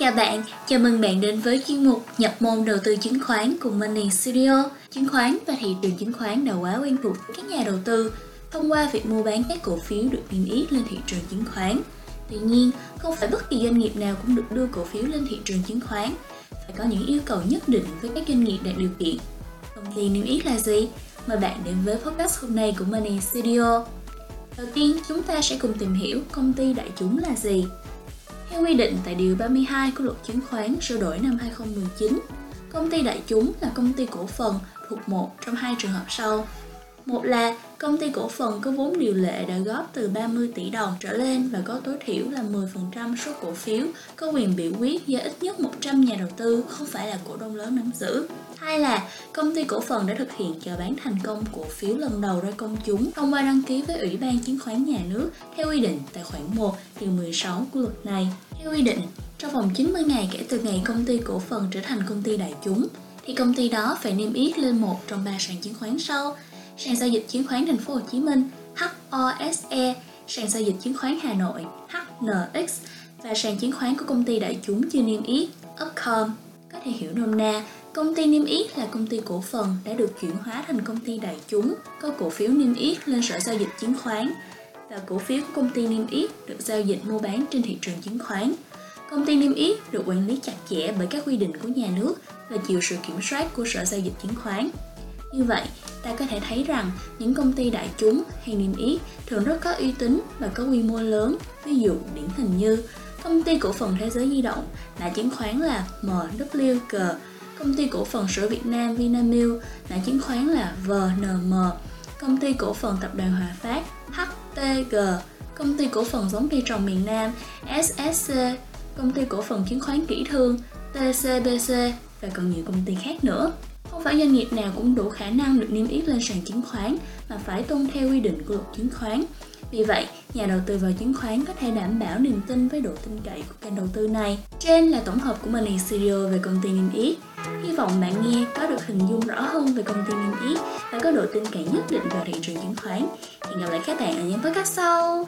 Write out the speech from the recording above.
Chào bạn, chào mừng bạn đến với chuyên mục nhập môn đầu tư chứng khoán cùng Money Studio. Chứng khoán và thị trường chứng khoán đã quá quen thuộc với các nhà đầu tư thông qua việc mua bán các cổ phiếu được niêm yết lên thị trường chứng khoán. Tuy nhiên, không phải bất kỳ doanh nghiệp nào cũng được đưa cổ phiếu lên thị trường chứng khoán. Phải có những yêu cầu nhất định với các doanh nghiệp đạt điều kiện. Công ty niêm yết là gì? Mời bạn đến với podcast hôm nay của Money Studio. Đầu tiên, chúng ta sẽ cùng tìm hiểu công ty đại chúng là gì. Theo quy định tại Điều 32 của luật chứng khoán sửa đổi năm 2019, công ty đại chúng là công ty cổ phần thuộc một trong hai trường hợp sau. Một là công ty cổ phần có vốn điều lệ đã góp từ 30 tỷ đồng trở lên và có tối thiểu là 10% số cổ phiếu có quyền biểu quyết do ít nhất 100 nhà đầu tư không phải là cổ đông lớn nắm giữ. Hai là công ty cổ phần đã thực hiện chào bán thành công cổ phiếu lần đầu ra công chúng thông qua đăng ký với Ủy ban Chứng khoán Nhà nước theo quy định tại khoản 1 điều 16 của luật này. Theo quy định, trong vòng 90 ngày kể từ ngày công ty cổ phần trở thành công ty đại chúng, thì công ty đó phải niêm yết lên một trong ba sàn chứng khoán sau sàn giao dịch chứng khoán thành phố Hồ Chí Minh HOSE, sàn giao dịch chứng khoán Hà Nội HNX và sàn chứng khoán của công ty đại chúng chưa niêm yết Upcom. Có thể hiểu nôm na, công ty niêm yết là công ty cổ phần đã được chuyển hóa thành công ty đại chúng, có cổ phiếu niêm yết lên sở giao dịch chứng khoán và cổ phiếu của công ty niêm yết được giao dịch mua bán trên thị trường chứng khoán. Công ty niêm yết được quản lý chặt chẽ bởi các quy định của nhà nước và chịu sự kiểm soát của Sở Giao dịch Chứng khoán. Như vậy, ta có thể thấy rằng những công ty đại chúng hay niêm yết thường rất có uy tín và có quy mô lớn, ví dụ điển hình như công ty cổ phần thế giới di động, mã chứng khoán là MWG, công ty cổ phần sữa Việt Nam Vinamilk, mã chứng khoán là VNM, công ty cổ phần tập đoàn Hòa Phát HTG, công ty cổ phần giống cây trồng miền Nam SSC, công ty cổ phần chứng khoán kỹ thương TCBC và còn nhiều công ty khác nữa. Không phải doanh nghiệp nào cũng đủ khả năng được niêm yết lên sàn chứng khoán mà phải tuân theo quy định của luật chứng khoán. Vì vậy, nhà đầu tư vào chứng khoán có thể đảm bảo niềm tin với độ tin cậy của kênh đầu tư này. Trên là tổng hợp của Money Studio về công ty niêm yết. Hy vọng bạn nghe có được hình dung rõ hơn về công ty niêm yết và có độ tin cậy nhất định vào thị trường chứng khoán. Hẹn gặp lại các bạn ở những podcast sau.